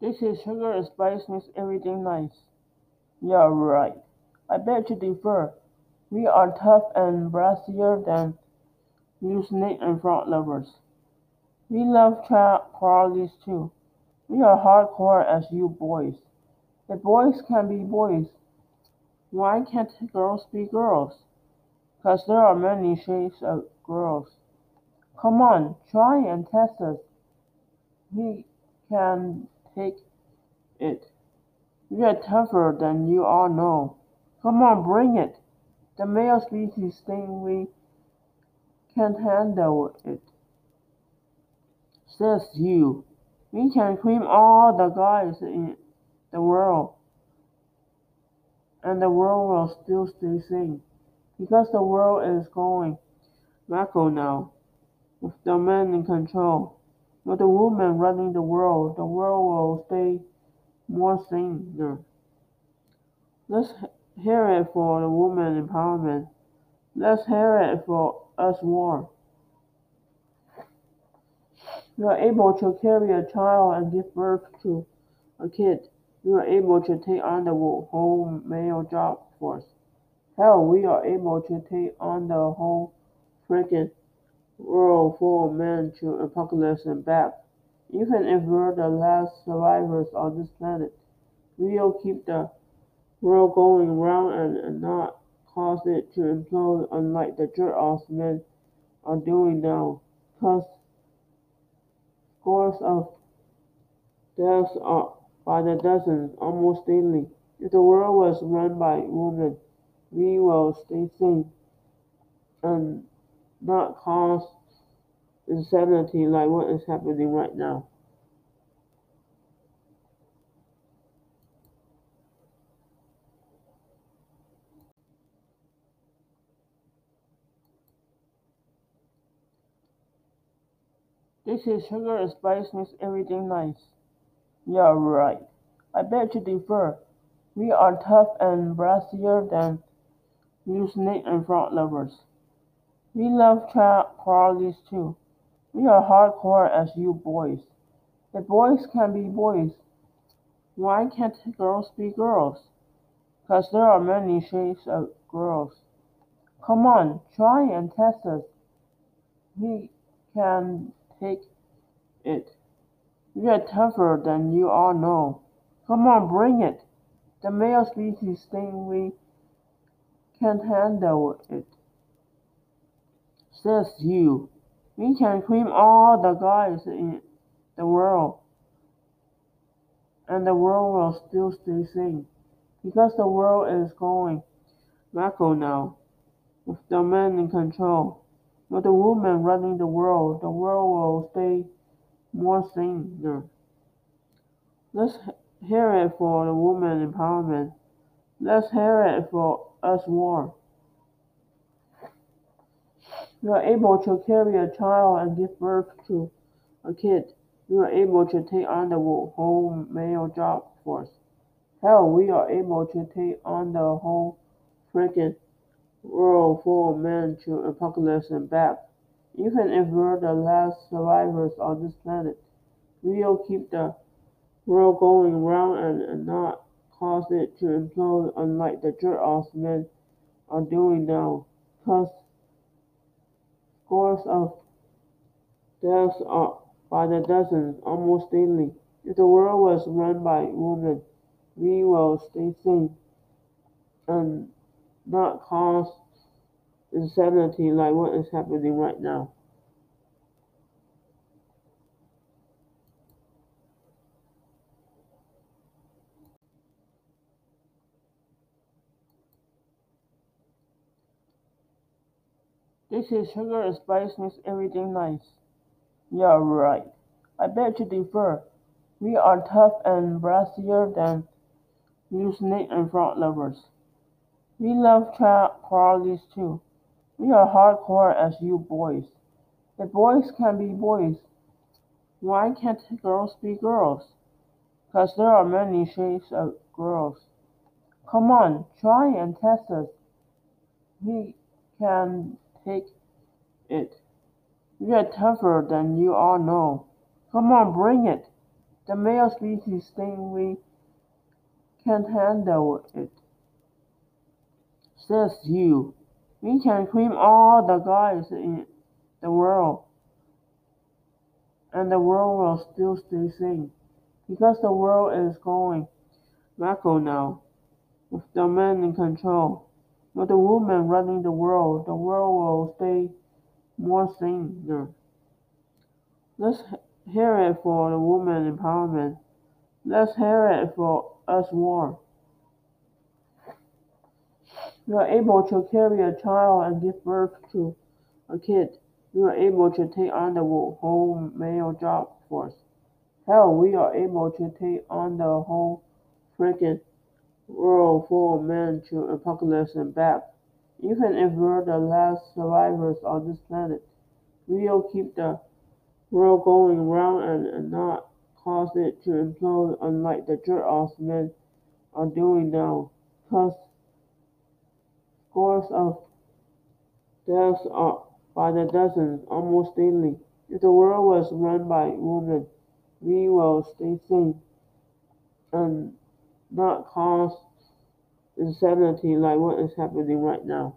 They say sugar and spice makes everything nice. Yeah, right. I beg to differ. We are tough and brassier than you snake and frog lovers. We love child crawlies too. We are hardcore as you boys. If boys can be boys, why can't girls be girls? Because there are many shapes of girls. Come on, try and test us. We can take it. Are tougher than you all know. Come on, bring it. The male species think we can't handle it. Says you. We can cream all the guys in the world. And the world will still stay sane. Because the world is going macro now. With the men in control. With the woman running the world, the world will stay more saner. Let's hear it for the woman empowerment. Let's hear it for us more. You are able to carry a child and give birth to a kid. You are able to take on the whole male job force. Hell, we are able to take on the whole freaking world of men to apocalypse and back. Even if we're the last survivors on this planet, we'll keep the world going round and, and not cause it to implode unlike the jerk-offs men are doing now. Cause scores of deaths are by the dozens, almost daily. If the world was run by women, we will stay sane and not cause insanity like what is happening right now. This is sugar and spice makes everything nice. Yeah, right. I beg to differ. We are tough and brassier than you snake and frog lovers. We love child crawlies too. We are hardcore as you boys. The boys can be boys, why can't girls be girls? 'Cause there are many shapes of girls. Come on, try and test us. We can take it. We are tougher than you all know. Come on, bring it. The male species think we can't handle it. Says you. We can cream all the guys in the world. And the world will still stay sane. Because the world is going macro now. With the men in control. With the women running the world, the world will stay more saner. Let's hear it for the woman empowerment. Let's hear it for us war. You are able to carry a child and give birth to a kid. You are able to take on the whole male job force. Hell, we are able to take on the whole freaking world of men to apocalypse and back. Even if we're the last survivors on this planet, we'll keep the world going round and, and not cause it to implode unlike the jerk-offs men are doing now. 'Cause scores of deaths are by the dozens, almost daily. If the world was run by women, we will stay sane and not cause insanity like what is happening right now. They say sugar and spice makes everything nice. Yeah, right. I beg to differ. We are tough and brassier than you snake and frog lovers. We love child crawlies too. We are hardcore as you boys. If boys can be boys, why can't girls be girls? Because there are many shapes of girls. Come on, try and test us. We can take it. Are tougher than you all know. Come on, bring it. The male species think we can't handle it. Says you. We can cream all the guys in the world. And the world will still stay sane. Because the world is going macro now. With the men in control. With the woman running the world, the world will stay more sane. Let's hear it for the woman empowerment. Let's hear it for us war. You are able to carry a child and give birth to a kid. You are able to take on the whole male job force. Hell, we are able to take on the whole freaking world of men to apocalypse and back. Even if we're the last survivors on this planet, we'll keep the world going round and, and not cause it to implode unlike the jerk-offs men are doing now. Cause scores of deaths are by the dozens, almost daily. If the world was run by women, we will stay sane and not cause insanity like what is happening right now.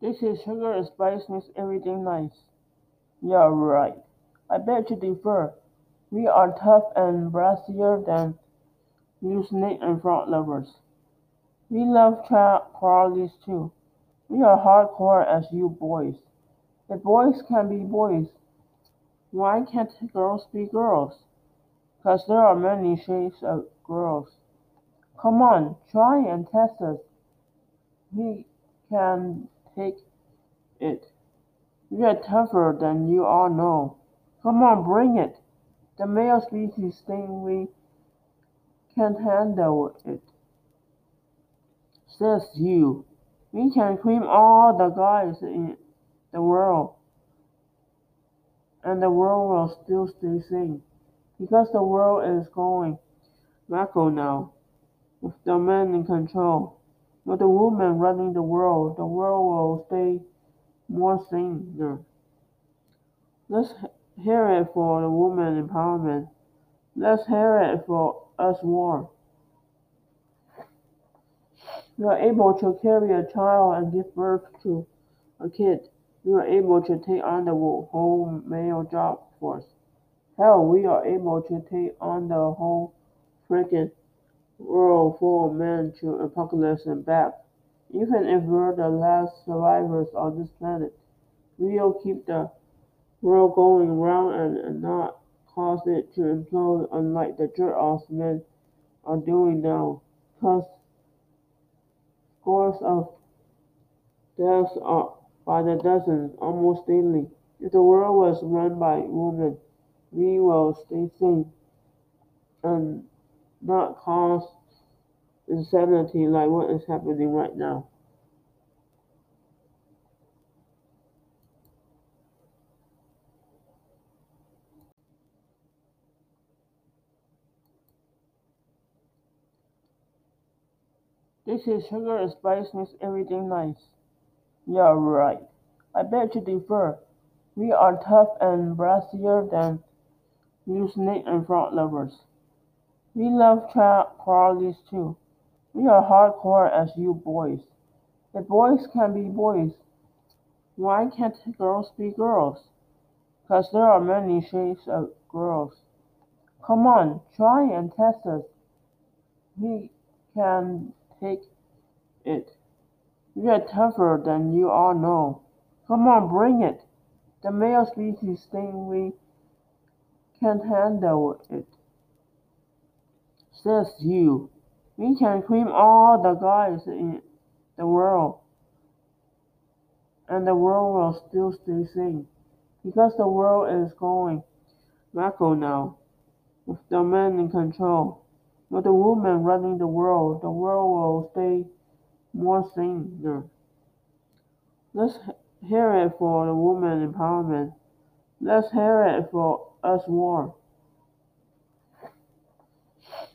This is sugar and spice makes everything nice. Yeah, right. I beg to differ. We are tough and brassier than you snake and frog lovers. We love crawlies too. We are hardcore as you boys. The boys can be boys, why can't girls be girls? 'Cause there are many shades of girls. Come on, try and test us. We can take it. We are tougher than you all know. Come on, bring it. The male species think we can't handle it. Says you. We can cream all the guys in the world. And the world will still stay sane. Because the world is going macro now. With the men in control. With the woman running the world, the world will stay more sane. Let's hear it for the woman empowerment. Let's hear it for us war. You are able to carry a child and give birth to a kid. You are able to take on the whole male job force. Hell, we are able to take on the whole freaking world of men to apocalypse and back. Even if we're the last survivors on this planet, we'll keep the world going round and, and not cause it to implode unlike the jerk-offs men are doing now. Cause scores of deaths are by the dozens, almost daily. If the world was run by women, we will stay sane and not cause insanity like what is happening right now. This is sugar and spice makes everything nice. Yeah, right. I beg to differ. We are tough and brassier than you snake and frog lovers. We love trap crawlies too. We are hardcore as you boys. If boys can be boys, why can't girls be girls? 'Cause there are many shades of girls. Come on, try and test us. We can take it. Are tougher than you all know. Come on, bring it. The male species think we can't handle it. Says you. We can cream all the guys in the world. And the world will still stay sane. Because the world is going macro now. With the men in control. With the woman running the world, the world will stay more sane. Let's hear it for the woman empowerment. Let's hear it for us war.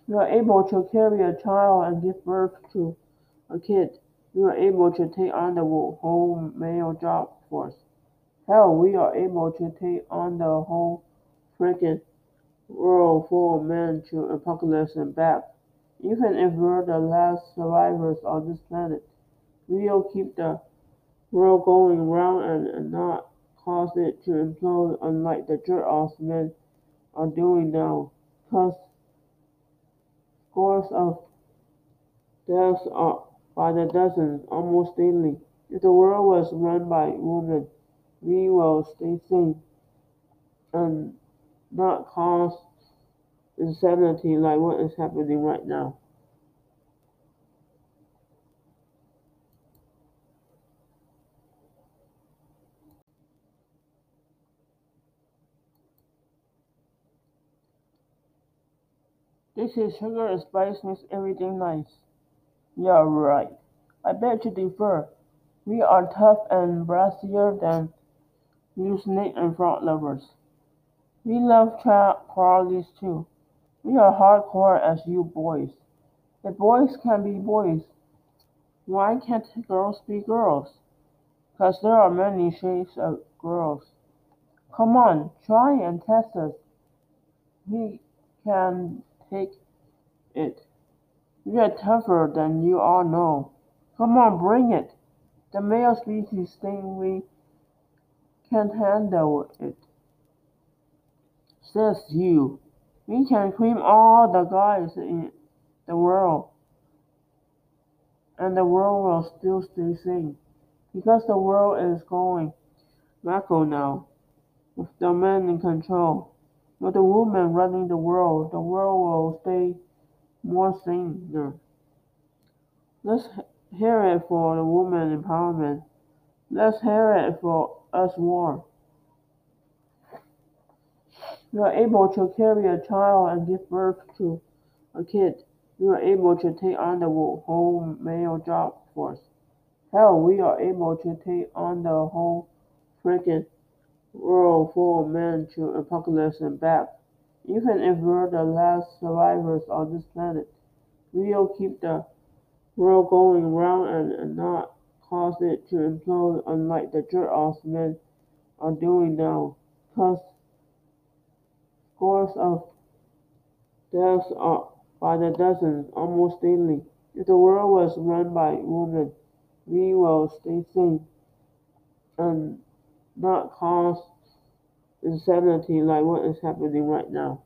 You are able to carry a child and give birth to a kid. You are able to take on the whole male job force. Hell, we are able to take on the whole freaking world of men to apocalypse and back. Even if we're the last survivors on this planet, we'll keep the world going round and, and not cause it to implode unlike the jerk-offs men are doing now. Cause scores of deaths are by the dozens, almost daily. If the world was run by women, we will stay sane and not cause insanity like what is happening right now. This is sugar and spice makes everything nice. Yeah, right. I bet you differ. We are tough and brassier than you snake and frog lovers. We love crawlies too. We are hardcore as you boys. The boys can be boys, why can't girls be girls? 'Cause there are many shades of girls. Come on, try and test us. We can take it. We are tougher than you all know. Come on, bring it. The male species think we can't handle it. Says you. We can cream all the guys in the world. And the world will still stay sane. Because the world is going wacko now. With the men in control. With the women running the world, the world will stay more saner. Let's hear it for the woman empowerment. Let's hear it for us war. You are able to carry a child and give birth to a kid. You are able to take on the whole male job force. Hell, we are able to take on the whole freaking world of men to apocalypse and back. Even if we're the last survivors on this planet, we'll keep the world going round and, and not cause it to implode unlike the jerk-offs men are doing now. Cause scores of deaths are by the dozens, almost daily. If the world was run by women, we will stay sane and not cause insanity like what is happening right now.